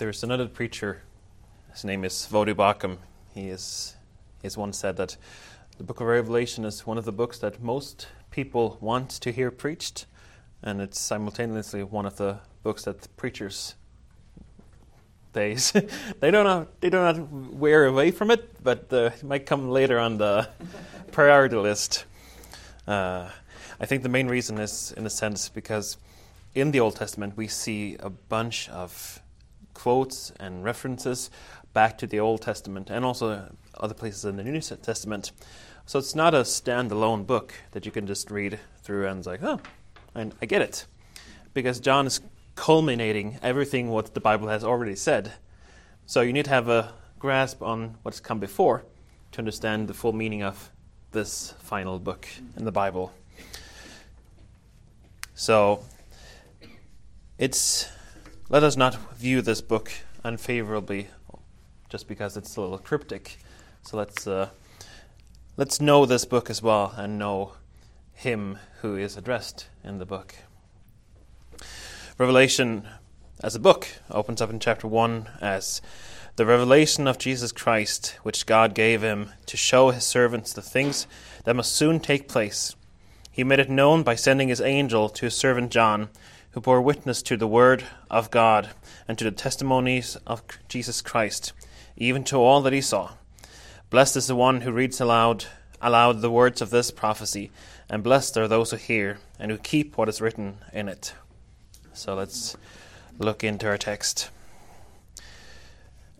There's another preacher, his name is Voddie Baucham. He is, once said that the book of Revelation is one of the books that most people want to hear preached, and it's simultaneously one of the books that preachers they they don't they do not wear away from it, but uh, it might come later on the priority list. Uh, I think the main reason is, in a sense, because in the Old Testament we see a bunch of quotes and references back to the Old Testament and also other places in the New Testament. So it's not a standalone book that you can just read through and it's like, oh, and I get it. Because John is culminating everything what the Bible has already said. So you need to have a grasp on what's come before to understand the full meaning of this final book in the Bible. So it's let us not view this book unfavorably just because it's a little cryptic. So let's uh, let's know this book as well and know him who is addressed in the book. Revelation as a book opens up in chapter 1 as the revelation of Jesus Christ, which God gave him to show his servants the things that must soon take place. He made it known by sending his angel to his servant John, who bore witness to the word of God and to the testimonies of Jesus Christ, even to all that he saw. Blessed is the one who reads aloud aloud the words of this prophecy, and blessed are those who hear and who keep what is written in it. So let's look into our text.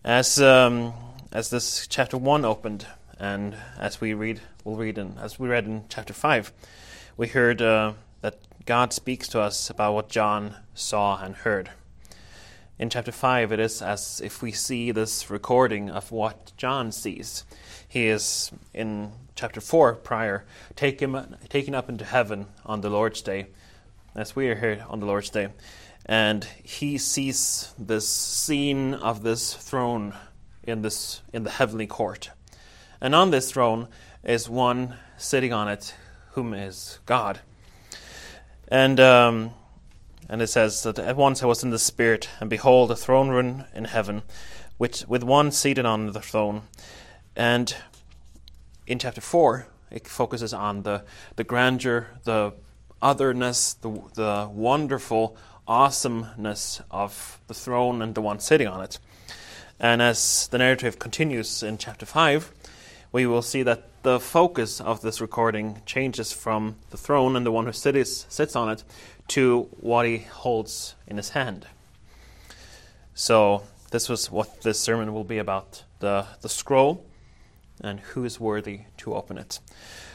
As um, as this chapter one opened, and as we read, we'll read in as we read in chapter five, we heard uh, God speaks to us about what John saw and heard. In chapter 5, it is as if we see this recording of what John sees. He is, in chapter 4 prior, taken, taken up into heaven on the Lord's day as we are here on the Lord's Day. And he sees this scene of this throne in this in the heavenly court. And on this throne is one sitting on it, whom is God. And um, and it says that at once I was in the spirit, and behold, a throne room in heaven, which with one seated on the throne. And in chapter four, it focuses on the the grandeur, the otherness, the, the wonderful awesomeness of the throne and the one sitting on it. And as the narrative continues in chapter 5, we will see that the focus of this recording changes from the throne and the one who sits, sits on it to what he holds in his hand. So, this was what this sermon will be about the, the scroll and who is worthy to open it.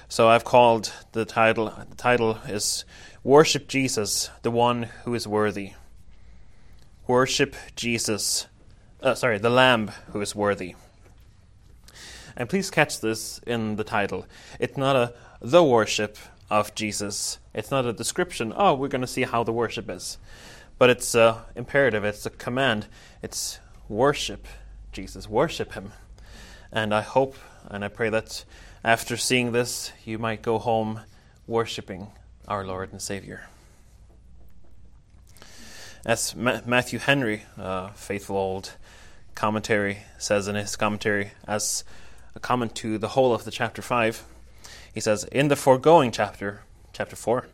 So I've called the title, the title is Worship Jesus, the one who is worthy. Worship Jesus, uh, sorry, the Lamb who is worthy. And please catch this in the title. It's not a the worship of Jesus. It's not a description, oh, we're going to see how the worship is. But it's a imperative, it's a command. It's worship Jesus, worship him. And I hope and I pray that after seeing this, you might go home worshiping our Lord and Savior. As Ma- Matthew Henry, a faithful old commentary, says in his commentary, as a comment to the whole of the chapter 5, he says, In the foregoing chapter, chapter 4,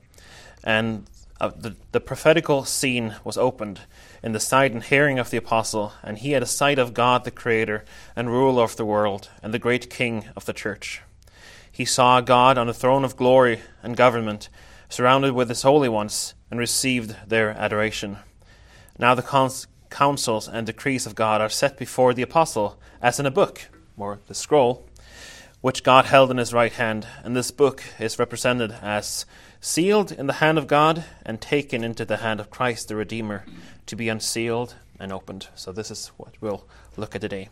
and uh, the, the prophetical scene was opened in the sight and hearing of the apostle, and he had a sight of God the Creator and ruler of the world, and the great King of the church. He saw God on a throne of glory and government, surrounded with his holy ones, and received their adoration. Now the cons- counsels and decrees of God are set before the apostle, as in a book, or the scroll, which God held in his right hand, and this book is represented as sealed in the hand of God and taken into the hand of Christ the Redeemer to be unsealed and opened. So this is what we'll look at today.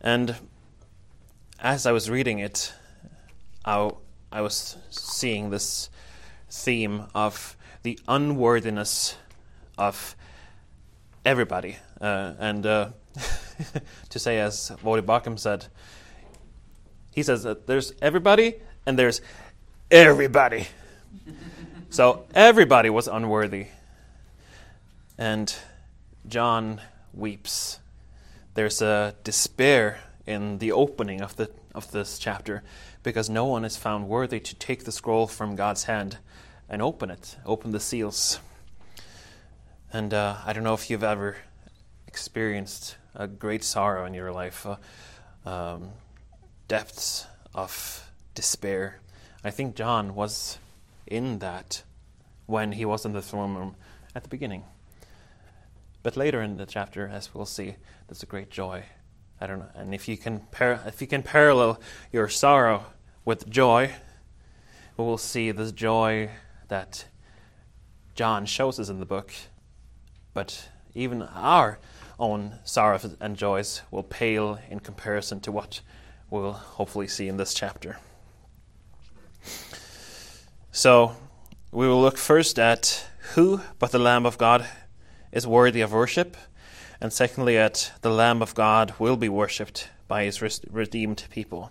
And as I was reading it, I, I was seeing this theme of the unworthiness of everybody. Uh, and uh, to say, as Voddie Baucham said, he says that there's everybody and there's everybody. so everybody was unworthy. And John weeps. There's a despair in the opening of the of this chapter because no one is found worthy to take the scroll from God's hand and open it, open the seals. And uh, I don't know if you've ever experienced a great sorrow in your life, uh, um, depths of despair. I think John was in that when he was in the throne room at the beginning. But later in the chapter, as we'll see, there's a great joy. I don't know. And if you can par- if you can parallel your sorrow with joy, we will see this joy that John shows us in the book. But even our own sorrows and joys will pale in comparison to what we'll hopefully see in this chapter. So, we will look first at who but the Lamb of God is worthy of worship, and secondly, at the Lamb of God will be worshipped by his redeemed people.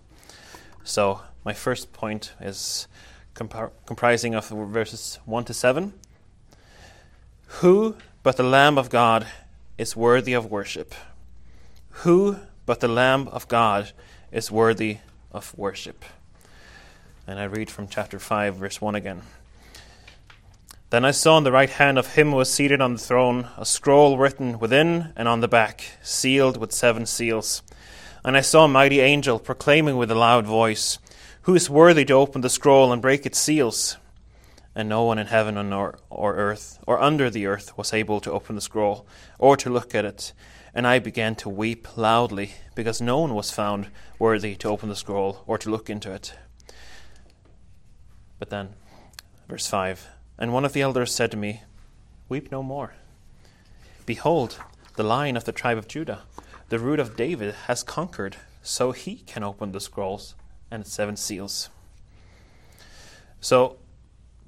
So, my first point is comprising of verses 1 to 7. Who but the Lamb of God is worthy of worship? Who but the Lamb of God is worthy of worship? And I read from chapter 5, verse 1 again. Then I saw in the right hand of him who was seated on the throne a scroll written within and on the back, sealed with seven seals. And I saw a mighty angel proclaiming with a loud voice, Who is worthy to open the scroll and break its seals? And no one in heaven or, or earth or under the earth was able to open the scroll or to look at it. And I began to weep loudly, because no one was found worthy to open the scroll or to look into it. But then, verse 5 and one of the elders said to me, Weep no more. Behold, the lion of the tribe of Judah, the root of David, has conquered, so he can open the scrolls and its seven seals. So,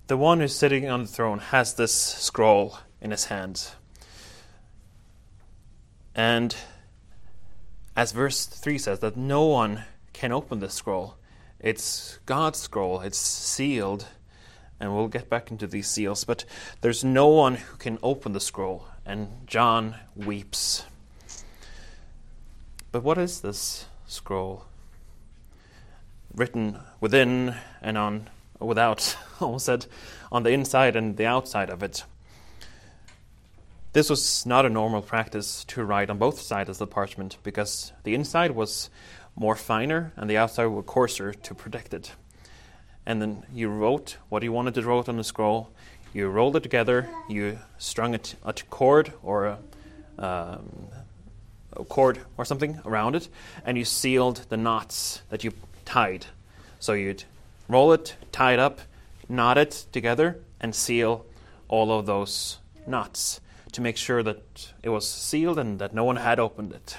the one who's sitting on the throne has this scroll in his hands. And as verse 3 says, that no one can open this scroll. It's God's scroll, it's sealed and we'll get back into these seals, but there's no one who can open the scroll, and John weeps. But what is this scroll? Written within and on, without, almost said, on the inside and the outside of it. This was not a normal practice to write on both sides of the parchment because the inside was more finer and the outside was coarser to protect it and then you wrote what you wanted to write on the scroll. You rolled it together. You strung a, a cord or a, um, a cord or something around it, and you sealed the knots that you tied. So you'd roll it, tie it up, knot it together, and seal all of those knots to make sure that it was sealed and that no one had opened it.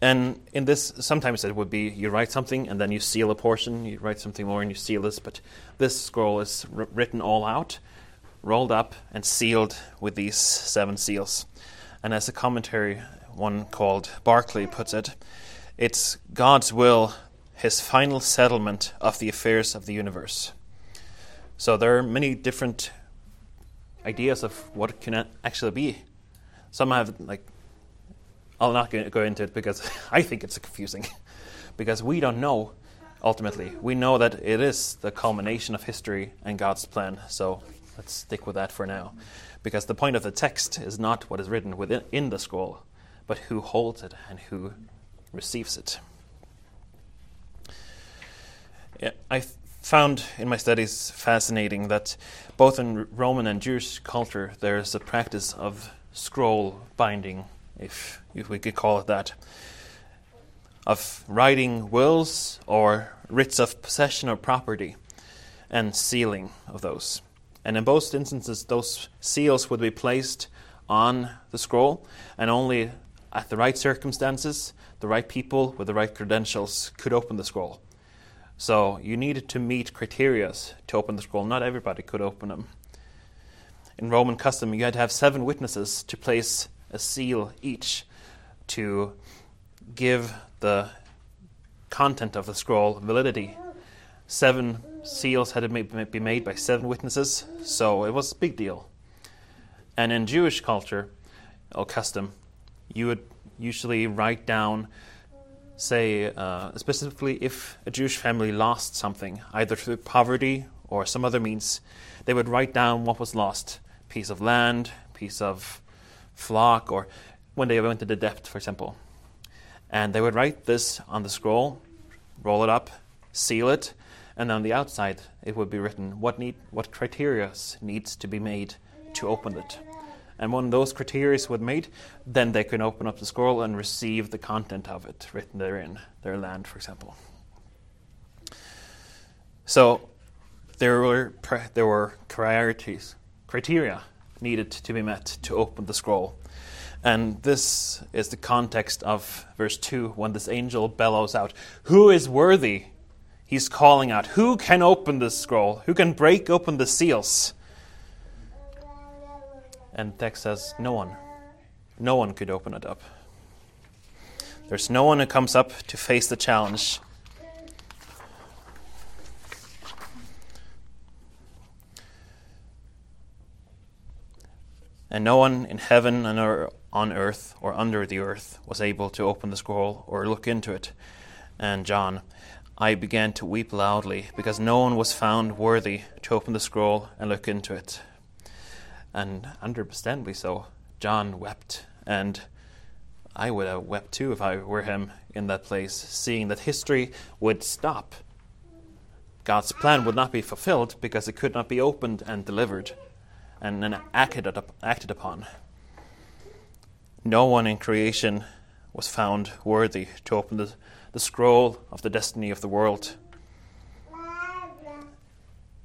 And in this, sometimes it would be you write something and then you seal a portion, you write something more and you seal this, but this scroll is r- written all out, rolled up, and sealed with these seven seals. And as a commentary, one called Barclay puts it, it's God's will, his final settlement of the affairs of the universe. So there are many different ideas of what it can actually be. Some have like I'll not go into it because I think it's confusing. because we don't know ultimately. We know that it is the culmination of history and God's plan. So let's stick with that for now. Because the point of the text is not what is written within in the scroll, but who holds it and who receives it. I found in my studies fascinating that both in Roman and Jewish culture there is a practice of scroll binding if, if we could call it that, of writing wills or writs of possession or property and sealing of those. And in both instances, those seals would be placed on the scroll, and only at the right circumstances, the right people with the right credentials could open the scroll. So you needed to meet criteria to open the scroll. Not everybody could open them. In Roman custom, you had to have seven witnesses to place a seal each to give the content of the scroll validity. Seven seals had to be made by seven witnesses, so it was a big deal. And in Jewish culture, or custom, you would usually write down, say, uh, specifically if a Jewish family lost something, either through poverty or some other means, they would write down what was lost piece of land, piece of flock, or when they went into debt, for example. And they would write this on the scroll, roll it up, seal it, and on the outside it would be written what need what criteria needs to be made to open it. And when those criteria were made, then they can open up the scroll and receive the content of it written therein, their land, for example. So there were there were priorities, criteria needed to be met to open the scroll. And this is the context of verse 2 when this angel bellows out, Who is worthy? He's calling out, Who can open this scroll? Who can break open the seals? And text says, No one. No one could open it up. There's no one who comes up to face the challenge. And no one in heaven and on earth or under the earth was able to open the scroll or look into it. And John, I began to weep loudly because no one was found worthy to open the scroll and look into it and understandably so, John wept, and I would have wept too if I were him in that place, seeing that history would stop. God's plan would not be fulfilled because it could not be opened and delivered and, acted, acted upon. No one in creation was found worthy to open the, the scroll of the destiny of the world.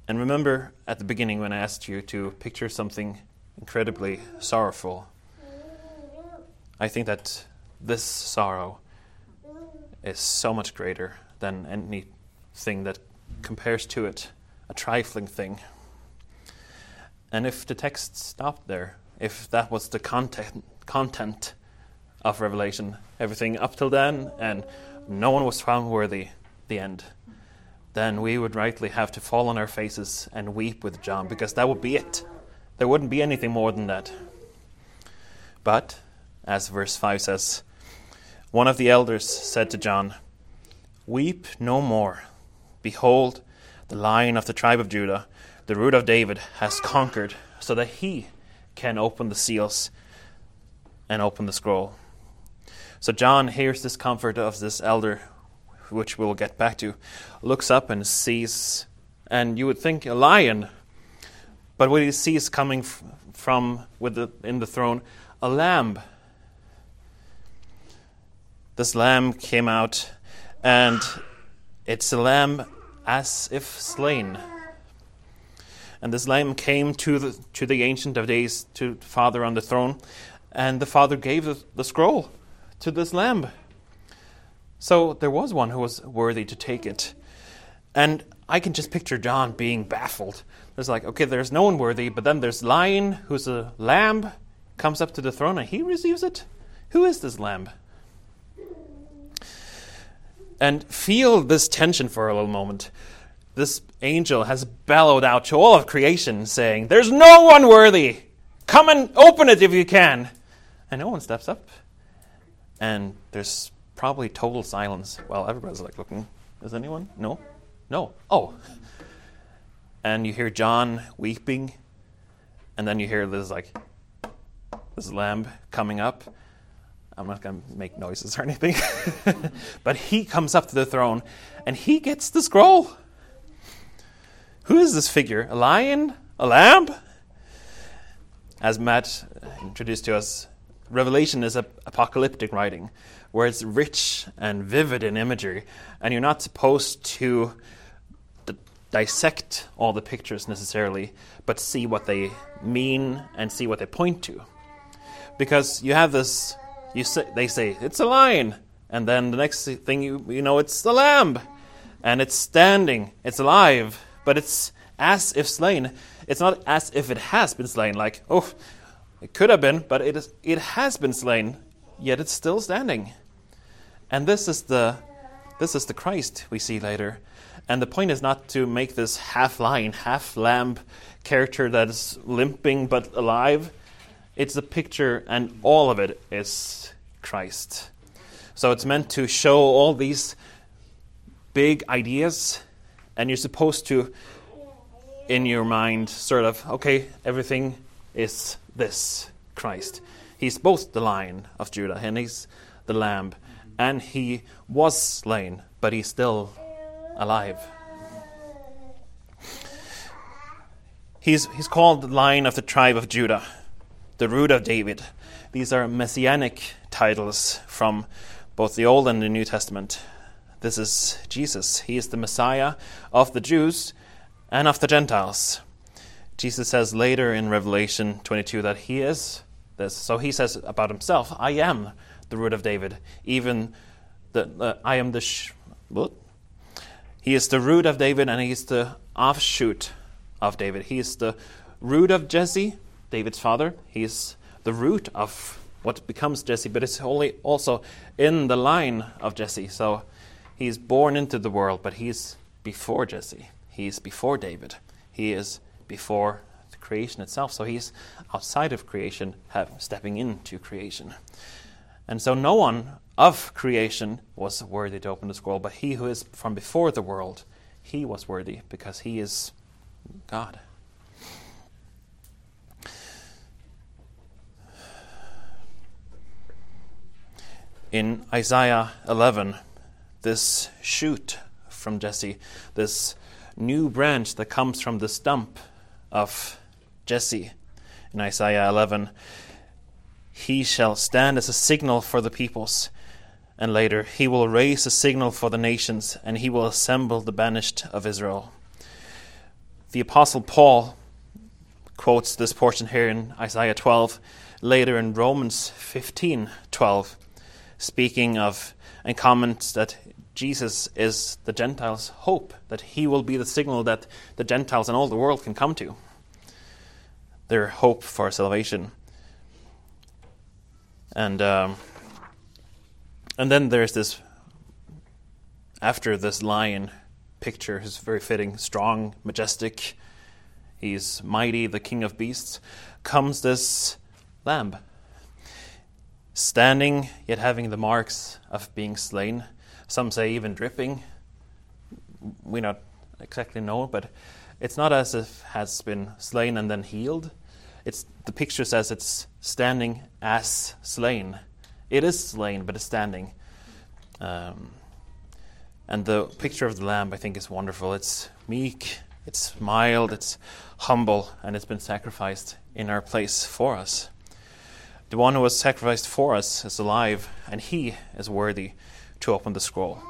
And remember at the beginning when I asked you to picture something incredibly sorrowful. I think that this sorrow is so much greater than anything that compares to it, a trifling thing. And if the text stopped there, if that was the content, content of Revelation, everything up till then, and no one was found worthy, the end then we would rightly have to fall on our faces and weep with John because that would be it. There wouldn't be anything more than that. But, as verse 5 says, one of the elders said to John, Weep no more. Behold, the lion of the tribe of Judah, the root of David, has conquered, so that he can open the seals and open the scroll. So John hears this comfort of this elder which we'll get back to, looks up and sees, and you would think a lion, but what he sees coming f- from with the, in the throne, a lamb. This lamb came out, and it's a lamb as if slain. And this lamb came to the, to the Ancient of Days, to Father on the throne, and the Father gave the, the scroll to this lamb. So there was one who was worthy to take it. And I can just picture John being baffled. There's like, okay, there's no one worthy, but then there's Lion, who's a lamb, comes up to the throne and he receives it. Who is this lamb? And feel this tension for a little moment. This angel has bellowed out to all of creation, saying, There's no one worthy! Come and open it if you can! And no one steps up. And there's probably total silence while everybody's like looking. Is anyone? No? No. Oh. And you hear John weeping, and then you hear this like this lamb coming up. I'm not going to make noises or anything. but he comes up to the throne and he gets the scroll. Who is this figure? A lion? A lamb? As Matt introduced to us, Revelation is a apocalyptic writing where it's rich and vivid in imagery, and you're not supposed to d- dissect all the pictures necessarily, but see what they mean and see what they point to. Because you have this, you say, they say it's a lion, and then the next thing you you know it's the lamb, and it's standing, it's alive, but it's as if slain. It's not as if it has been slain, like oh, it could have been, but it is, it has been slain, yet it's still standing. And this is the this is the Christ we see later. And the point is not to make this half lion, half lamb character that is limping but alive. it's a picture, and all of it is Christ. So it's meant to show all these big ideas, and you're supposed to, in your mind, sort of, okay, everything is this Christ. He's both the lion of Judah and he's the lamb, and he was slain, but he's still alive. He's, he's called the lion of the tribe of Judah, the root of David. These are messianic titles from both the Old and the New Testament. This is Jesus. He is the Messiah of the Jews and of the Gentiles. Jesus says later in Revelation 22 that he is this. So he says about himself, I am the root of David, even the, uh, I am the. Sh- what? He is the root of David and he's the offshoot of David. He is the root of Jesse, David's father. He is the root of what becomes Jesse, but it's only also in the line of Jesse. So He's born into the world, but he's before Jesse. He's before David. He is before the creation itself. So he's outside of creation, have, stepping into creation. And so no one of creation was worthy to open the scroll, but he who is from before the world, he was worthy because he is God. In Isaiah 11, this shoot from Jesse, this new branch that comes from the stump of Jesse. In Isaiah 11, he shall stand as a signal for the peoples. And later, he will raise a signal for the nations, and he will assemble the banished of Israel. The Apostle Paul quotes this portion here in Isaiah 12, later in Romans 15 12, speaking of and comments that Jesus is the Gentiles' hope, that he will be the signal that the Gentiles and all the world can come to. Their hope for salvation. And um, and then there's this after this lion picture is very fitting, strong, majestic. He's mighty, the king of beasts. Comes this lamb, standing yet having the marks of being slain some say even dripping. We not exactly know, but it's not as if has been slain and then healed. It's the picture says it's standing as slain. It is slain, but it's standing. Um, and the picture of the lamb, I think, is wonderful. It's meek, it's mild, it's humble, and it's been sacrificed in our place for us. The one who was sacrificed for us is alive, and he is worthy to open the scroll.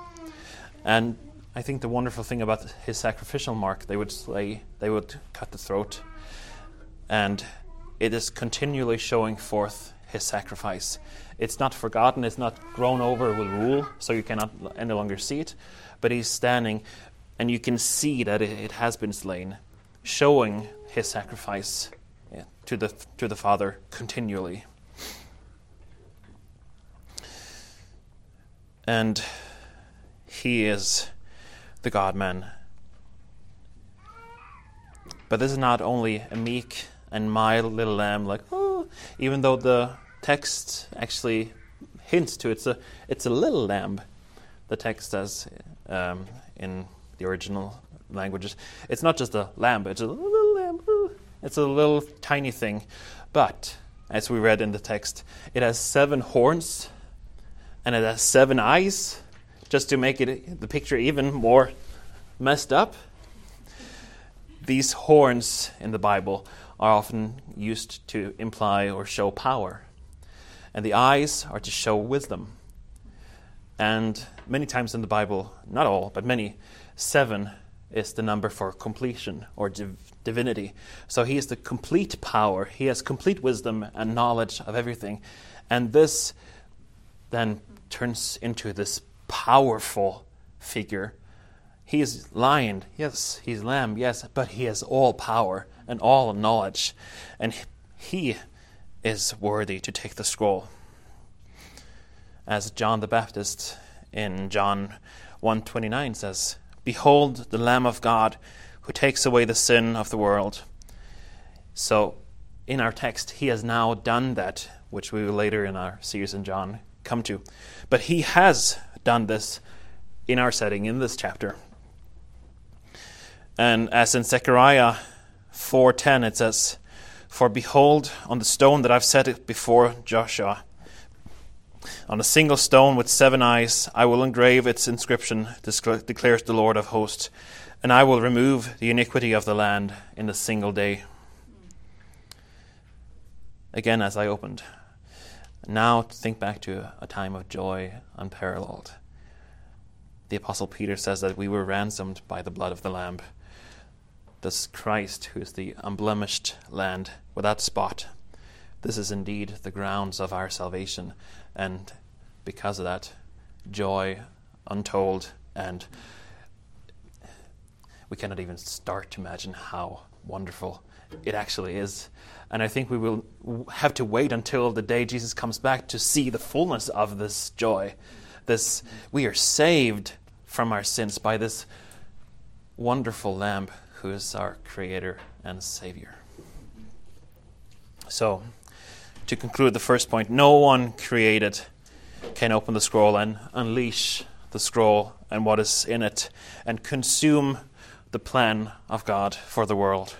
And I think the wonderful thing about his sacrificial mark, they would slay, they would cut the throat, and it is continually showing forth his sacrifice. It's not forgotten, it's not grown over with rule, so you cannot any longer see it, but he's standing, and you can see that it, has been slain, showing his sacrifice to the to the Father continually. and he is the God man. But this is not only a meek and my little lamb, like, oh, even though the text actually hints to it's a, it's a little lamb, the text says um, in the original languages. It's not just a lamb, it's a little lamb. It's a little tiny thing. But, as we read in the text, it has seven horns and it has seven eyes, just to make it the picture even more messed up. These horns in the Bible are often used to imply or show power, and the eyes are to show wisdom. And many times in the Bible, not all, but many, seven is the number for completion or div- divinity. So he is the complete power. He has complete wisdom and knowledge of everything. And this then turns into this powerful figure. He is lion, yes, he's lamb, yes, but he has all power and all knowledge, and he is worthy to take the scroll. As John the Baptist in John 1:29 says, "Behold the Lamb of God who takes away the sin of the world." So in our text, he has now done that, which we will later in our series in John come to. But he has done this in our setting in this chapter. And as in Zechariah 4:10 it says, "For behold, on the stone that I've set it before Joshua, on a single stone with seven eyes, I will engrave its inscription, declares the Lord of hosts, and I will remove the iniquity of the land in a single day." Again, as I opened, now think back to a time of joy unparalleled. The Apostle Peter says that we were ransomed by the blood of the Lamb. This Christ, who is the unblemished land without spot, this is indeed the grounds of our salvation. And because of that, joy untold, and we cannot even start to imagine how wonderful it actually is. And I think we will have to wait until the day Jesus comes back to see the fullness of this joy. This we are saved from our sins by this wonderful lamb who is our creator and savior. So, to conclude the first point, no one created can open the scroll and unleash the scroll and what is in it and consume the plan of God for the world.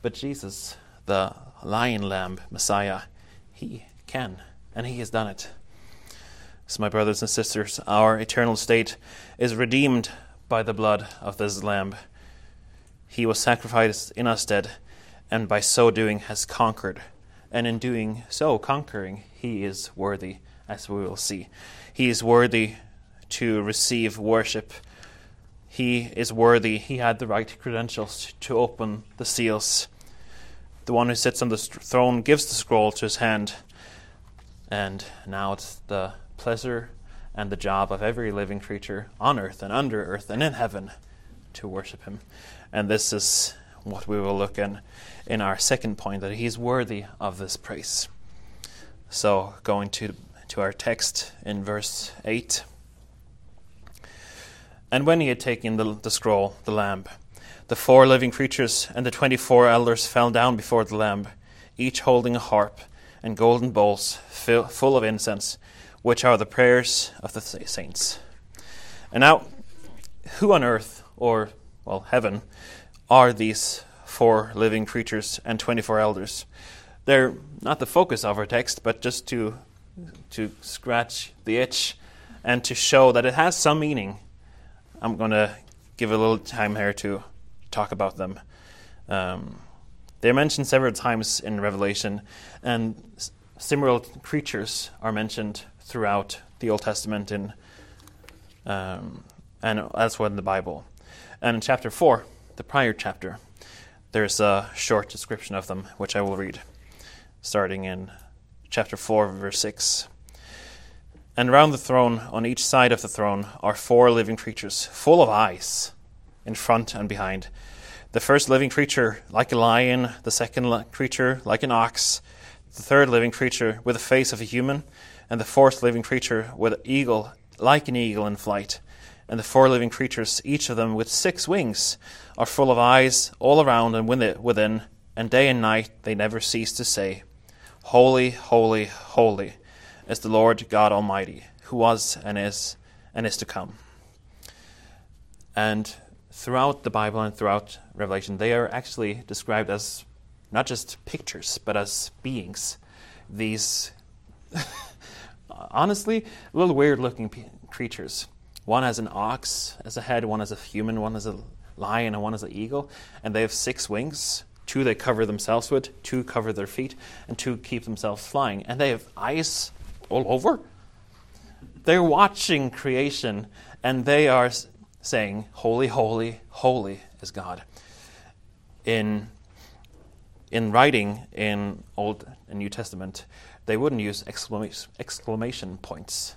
But Jesus, the lion lamb Messiah, he can, and he has done it. So, my brothers and sisters, our eternal state is redeemed by the blood of this lamb. He was sacrificed in our stead, and by so doing has conquered. And in doing so, conquering, he is worthy, as we will see. He is worthy to receive worship. He is worthy. He had the right credentials to open the seals the one who sits on the throne gives the scroll to his hand. And now it's the pleasure and the job of every living creature on earth and under earth and in heaven to worship him. And this is what we will look in in our second point that he's worthy of this praise. So going to to our text in verse 8. And when he had taken the, the scroll, the lamb, the four living creatures and the twenty four elders fell down before the Lamb, each holding a harp and golden bowls full of incense, which are the prayers of the saints. And now, who on earth, or, well, heaven, are these four living creatures and 24 elders? They're not the focus of our text, but just to, to scratch the itch and to show that it has some meaning. I'm going to give a little time here to talk about them. Um, they're mentioned several times in Revelation, and similar creatures are mentioned throughout the Old Testament in, um, and elsewhere in the Bible. And in chapter 4, the prior chapter, there's a short description of them, which I will read, starting in chapter 4, verse 6. And round the throne, on each side of the throne, are four living creatures, full of eyes in front and behind. The first living creature like a lion, the second creature like an ox, the third living creature with the face of a human, and the fourth living creature with an eagle like an eagle in flight. And the four living creatures, each of them with six wings, are full of eyes all around and within, and day and night they never cease to say, Holy, holy, holy is the Lord God Almighty, who was and is and is to come. And throughout the Bible and throughout Revelation, they are actually described as not just pictures, but as beings. These, honestly, a little weird looking creatures. One has an ox as a head, one has a human, one has a lion, and one has an eagle. And they have six wings. Two they cover themselves with, two cover their feet, and two keep themselves flying. And they have eyes all over. They're watching creation, and they are saying, Holy, holy, holy is God. In, in writing in Old and New Testament, they wouldn't use exclamation, exclamation points.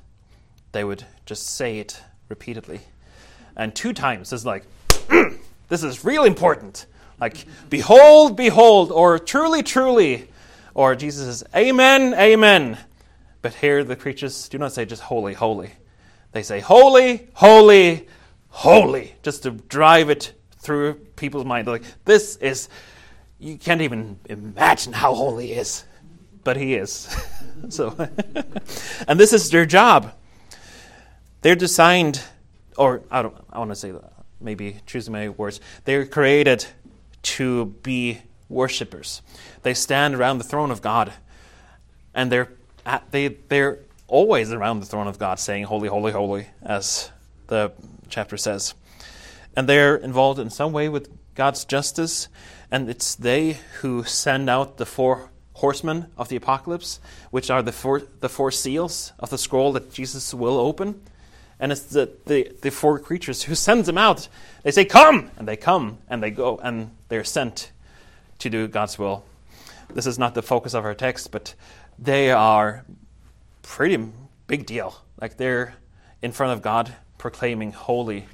They would just say it repeatedly. And two times it's like, mm, this is real important. Like, behold, behold, or truly, truly. Or Jesus says, Amen, Amen. But here the creatures do not say just holy, holy. They say, Holy, holy, holy, just to drive it through people's mind. Like, this is, you can't even imagine how holy he is, but he is. so, and this is their job. They're designed, or I don't. I want to say maybe choosing my words. They're created to be worshippers. They stand around the throne of God, and they're at, they they're always around the throne of God, saying "Holy, holy, holy," as the chapter says, and they're involved in some way with God's justice, and it's they who send out the four horsemen of the apocalypse, which are the four the four seals of the scroll that Jesus will open. And it's the, the, the four creatures who sends them out. They say, Come! And they come, and they go, and they're sent to do God's will. This is not the focus of our text, but they are pretty big deal. Like they're in front of God proclaiming holy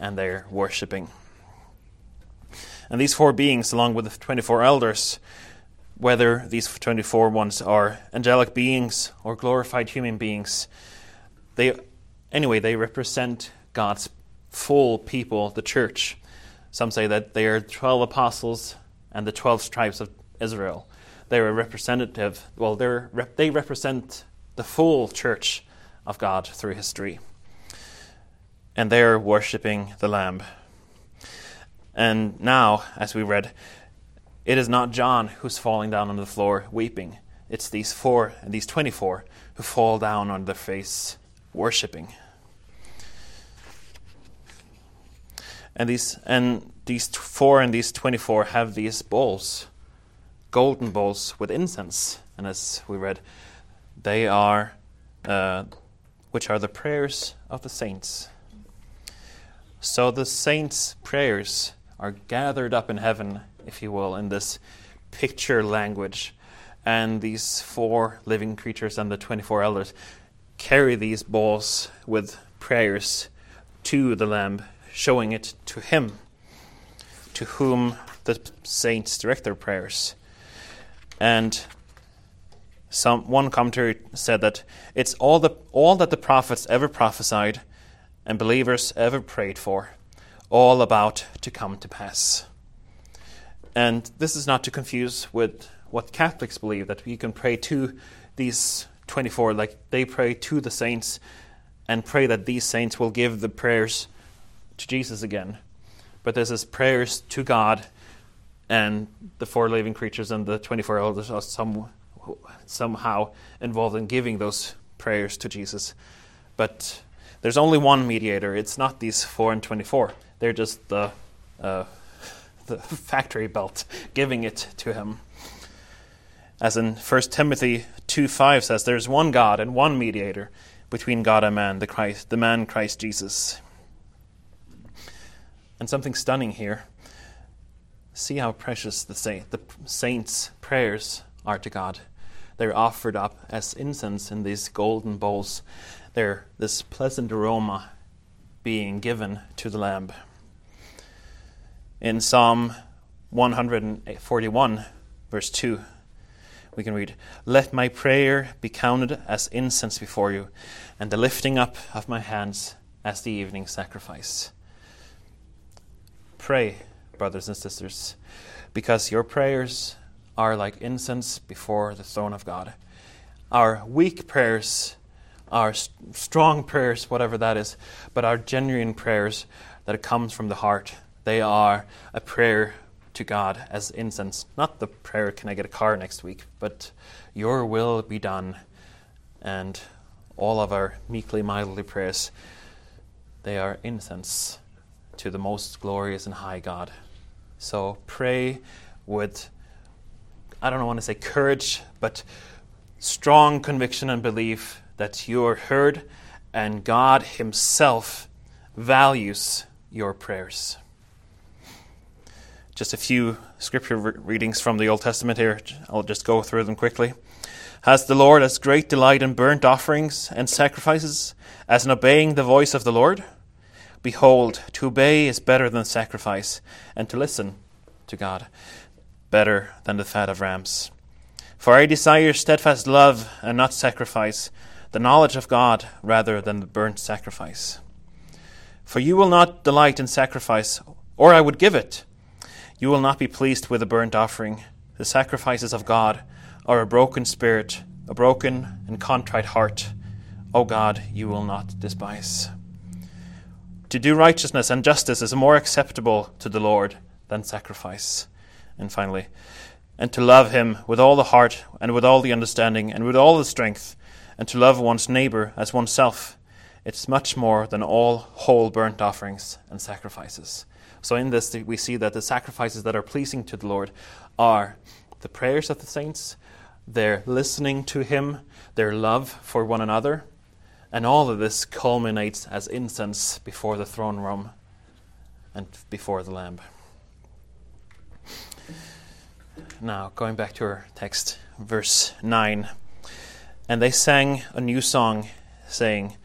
and they're worshiping. And these four beings, along with the 24 elders, whether these 24 ones are angelic beings or glorified human beings, they, anyway, they represent God's full people, the church. Some say that they are 12 apostles and the 12 tribes of Israel. They're representative, well, they represent the full church of God through history. And they're worshipping the Lamb. And now, as we read, it is not John who's falling down on the floor weeping. It's these four and these 24 who fall down on their face worshipping. And these, and these four and these 24 have these bowls, golden bowls with incense. And as we read, they are, uh, which are the prayers of the saints. So the saints' prayers are gathered up in heaven, if you will, in this picture language. And these four living creatures and the 24 elders carry these bowls with prayers to the Lamb, showing it to Him, to whom the saints direct their prayers. And some, one commentary said that it's all, the, all that the prophets ever prophesied and believers ever prayed for all about to come to pass. And this is not to confuse with what Catholics believe that we can pray to these 24, like they pray to the saints and pray that these saints will give the prayers to Jesus again. But this is prayers to God, and the four living creatures and the 24 elders are some, somehow involved in giving those prayers to Jesus. But there's only one mediator, it's not these four and 24. They're just the, uh, the factory belt giving it to him. As in 1 Timothy 2 5 says, There's one God and one mediator between God and man, the, Christ, the man Christ Jesus. And something stunning here. See how precious the, the saints' prayers are to God. They're offered up as incense in these golden bowls. They're this pleasant aroma being given to the Lamb in Psalm 141, verse 2, we can read, Let my prayer be counted as incense before you, and the lifting up of my hands as the evening sacrifice. Pray, brothers and sisters, because your prayers are like incense before the throne of God. Our weak prayers, our strong prayers, whatever that is, but our genuine prayers that comes from the heart they are a prayer to God as incense. Not the prayer, can I get a car next week, but your will be done. And all of our meekly, mildly prayers, they are incense to the most glorious and high God. So pray with, I don't want to say courage, but strong conviction and belief that you are heard and God Himself values your prayers. Just a few scripture re- readings from the Old Testament here. I'll just go through them quickly. Has the Lord as great delight in burnt offerings and sacrifices as in obeying the voice of the Lord? Behold, to obey is better than sacrifice, and to listen to God better than the fat of rams. For I desire steadfast love and not sacrifice, the knowledge of God rather than the burnt sacrifice. For you will not delight in sacrifice, or I would give it. You will not be pleased with a burnt offering. The sacrifices of God are a broken spirit, a broken and contrite heart. O God, you will not despise. To do righteousness and justice is more acceptable to the Lord than sacrifice. And finally, and to love him with all the heart and with all the understanding and with all the strength, and to love one's neighbor as oneself, it's much more than all whole burnt offerings and sacrifices. So, in this, we see that the sacrifices that are pleasing to the Lord are the prayers of the saints, their listening to Him, their love for one another, and all of this culminates as incense before the throne room and before the Lamb. Now, going back to our text, verse 9. And they sang a new song, saying,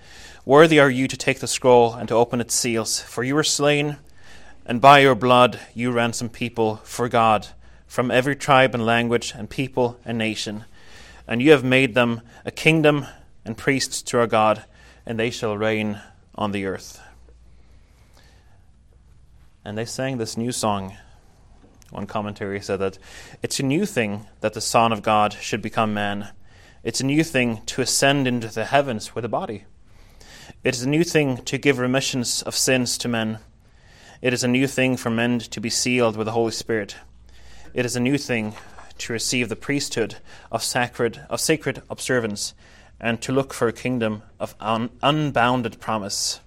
Worthy are you to take the scroll and to open its seals, for you were slain, and by your blood you ransomed people for God from every tribe and language and people and nation. And you have made them a kingdom and priests to our God, and they shall reign on the earth. And they sang this new song one commentary said that it's a new thing that the Son of God should become man. It's a new thing to ascend into the heavens with a body. It is a new thing to give remissions of sins to men. It is a new thing for men to be sealed with the Holy Spirit. It is a new thing to receive the priesthood of sacred, of sacred observance and to look for a kingdom of un, unbounded promise.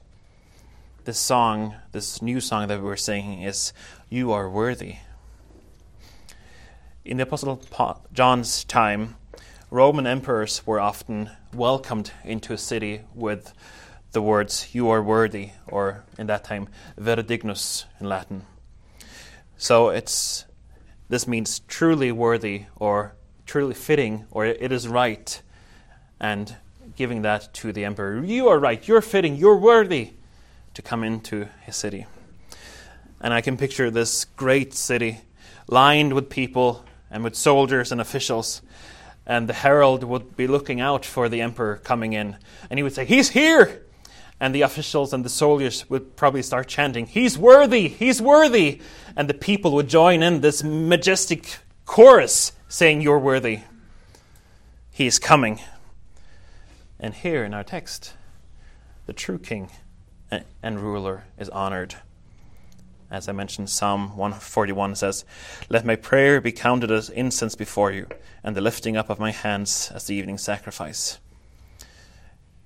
This song, this new song that we were singing, is You Are Worthy. In the Apostle John's time, Roman emperors were often welcomed into a city with the words, You are worthy, or in that time, Vere dignus in Latin. So it's this means truly worthy or truly fitting or it is right and giving that to the emperor. You are right, you're fitting, you're worthy to come into his city. And I can picture this great city lined with people and with soldiers and officials. And the herald would be looking out for the emperor coming in. And he would say, He's here! And the officials and the soldiers would probably start chanting, He's worthy! He's worthy! And the people would join in this majestic chorus saying, You're worthy. He is coming. And here in our text, the true king and ruler is honored. As I mentioned, Psalm 141 says, Let my prayer be counted as incense before you, and the lifting up of my hands as the evening sacrifice.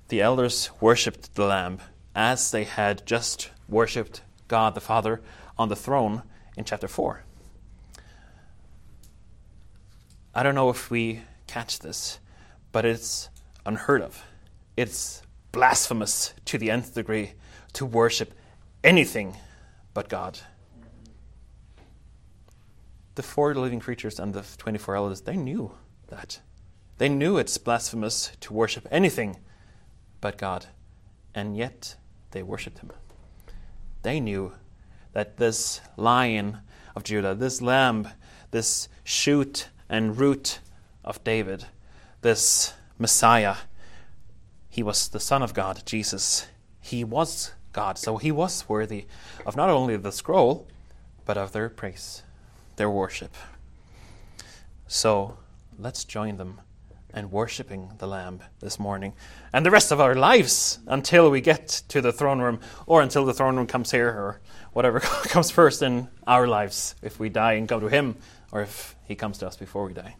The elders worshipped the Lamb as they had just worshipped God the Father on the throne in chapter 4. I don't know if we catch this, but it's unheard of. It's blasphemous to the nth degree to worship anything but God. The four living creatures and the 24 elders, they knew that. They knew it's blasphemous to worship anything but God, and yet they worshipped him. They knew that this lion of Judah, this lamb, this shoot and root of David, this Messiah, he was the Son of God, Jesus. He was God. So he was worthy of not only the scroll, but of their praise, their worship. So let's join them in worshiping the Lamb this morning and the rest of our lives until we get to the throne room or until the throne room comes here or whatever comes first in our lives if we die and go to Him or if He comes to us before we die.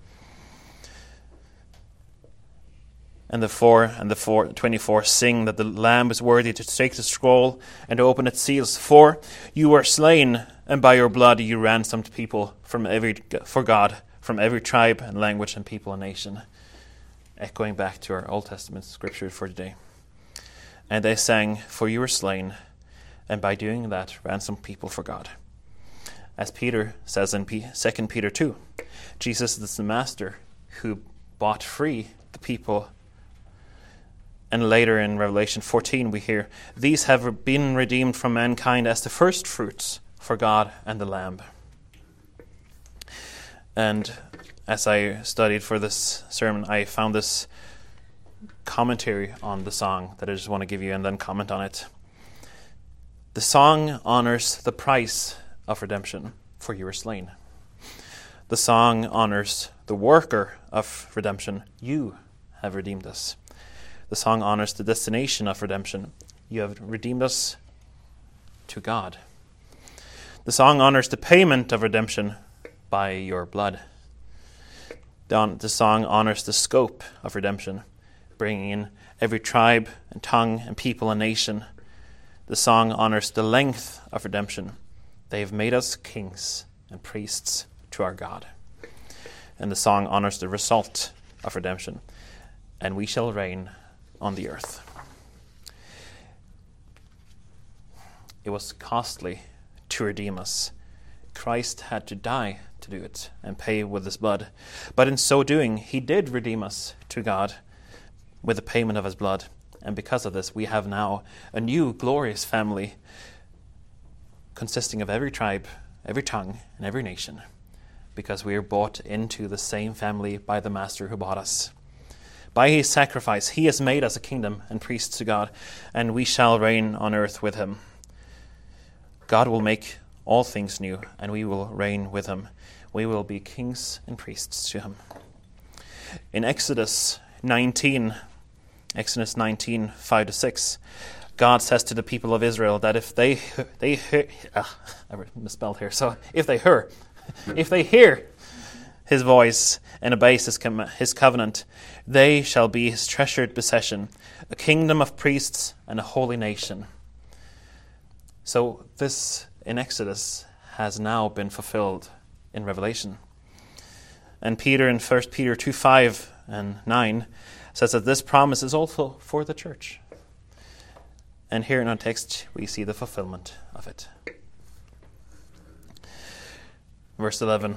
And the four and the four, 24 sing that the Lamb is worthy to take the scroll and to open its seals. For you were slain, and by your blood you ransomed people from every, for God from every tribe and language and people and nation. Echoing back to our Old Testament scripture for today. And they sang, For you were slain, and by doing that ransomed people for God. As Peter says in 2 Peter 2, Jesus is the Master who bought free the people and later in Revelation 14, we hear, These have been redeemed from mankind as the first fruits for God and the Lamb. And as I studied for this sermon, I found this commentary on the song that I just want to give you and then comment on it. The song honors the price of redemption for you were slain. The song honors the worker of redemption. You have redeemed us. The song honors the destination of redemption. You have redeemed us to God. The song honors the payment of redemption by your blood. The song honors the scope of redemption, bringing in every tribe and tongue and people and nation. The song honors the length of redemption. They have made us kings and priests to our God. And the song honors the result of redemption. And we shall reign on the earth. It was costly to redeem us. Christ had to die to do it and pay with his blood. But in so doing, he did redeem us to God with the payment of his blood. And because of this, we have now a new glorious family consisting of every tribe, every tongue, and every nation, because we are bought into the same family by the Master who bought us. By his sacrifice, he has made us a kingdom and priests to God, and we shall reign on earth with him. God will make all things new, and we will reign with him. We will be kings and priests to him. In Exodus 19, Exodus 19, 5 to 6, God says to the people of Israel that if they they hear, uh, I misspelled here. So if they hear, if they hear His voice and obey His, his covenant, they shall be His treasured possession, a kingdom of priests and a holy nation. So this in Exodus has now been fulfilled in Revelation. And Peter in 1 Peter 2 5 and 9 says that this promise is also for the church. And here in our text, we see the fulfillment of it. Verse 11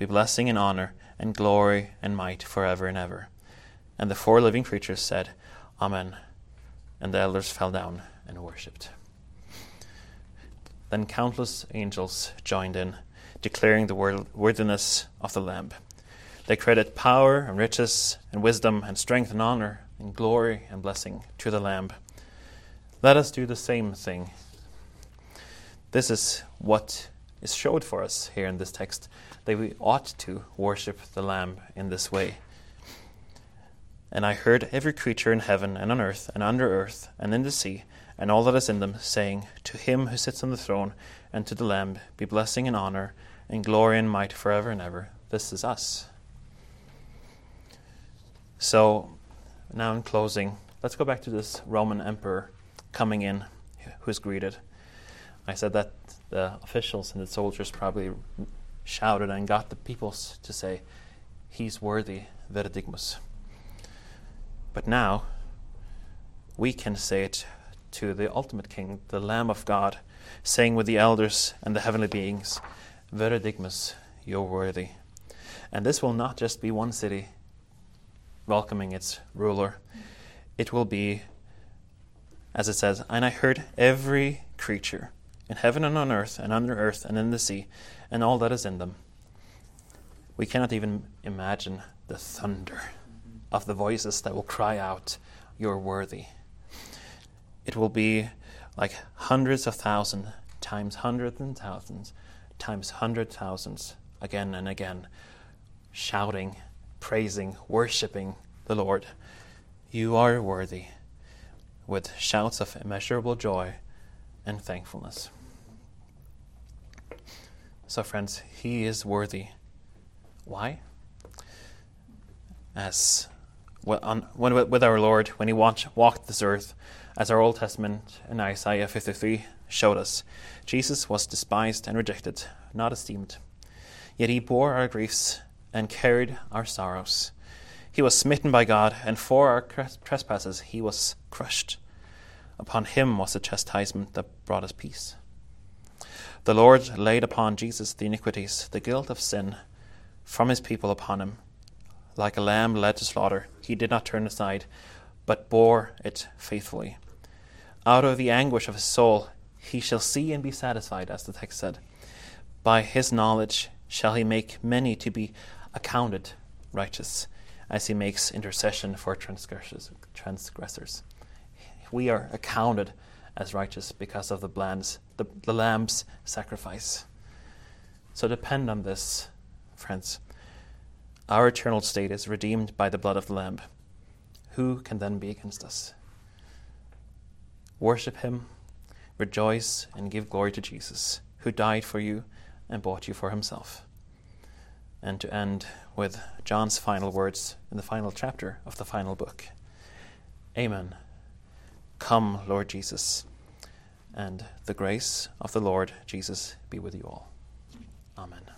be blessing and honor and glory and might forever and ever. And the four living creatures said, Amen and the elders fell down and worshipped. Then countless angels joined in, declaring the worthiness of the Lamb. They credit power and riches and wisdom and strength and honor and glory and blessing to the Lamb. Let us do the same thing. This is what is showed for us here in this text that we ought to worship the Lamb in this way. And I heard every creature in heaven and on earth and under earth and in the sea and all that is in them, saying, To him who sits on the throne and to the Lamb be blessing and honor and glory and might forever and ever. This is us. So, now in closing, let's go back to this Roman emperor coming in who's greeted. I said that the officials and the soldiers probably shouted and got the people to say, He's worthy, Vere dignus. But now, we can say it to the ultimate King, the Lamb of God, saying with the elders and the heavenly beings, Vere dignus, you're worthy. And this will not just be one city welcoming its ruler, it will be, as it says, and I heard every creature in heaven and on earth and under earth and in the sea and all that is in them. We cannot even imagine the thunder of the voices that will cry out, You're worthy. It will be like hundreds of thousands times hundreds and thousands times hundred thousands again and again, shouting, praising, worshipping the Lord. You are worthy, with shouts of immeasurable joy and thankfulness. So, friends, He is worthy. Why? As when, with our Lord when he walked this earth, as our Old Testament in Isaiah 53 showed us. Jesus was despised and rejected, not esteemed. Yet he bore our griefs and carried our sorrows. He was smitten by God, and for our trespasses he was crushed. Upon him was the chastisement that brought us peace. The Lord laid upon Jesus the iniquities, the guilt of sin, from his people upon him. Like a lamb led to slaughter, he did not turn aside, but bore it faithfully. Out of the anguish of his soul, he shall see and be satisfied, as the text said. By his knowledge shall he make many to be accounted righteous, as he makes intercession for transgressors. We are accounted as righteous because of the, bland's, the, the lamb's sacrifice. So depend on this, friends. Our eternal state is redeemed by the blood of the Lamb. Who can then be against us? Worship him, rejoice, and give glory to Jesus, who died for you and bought you for himself. And to end with John's final words in the final chapter of the final book Amen. Come, Lord Jesus, and the grace of the Lord Jesus be with you all. Amen.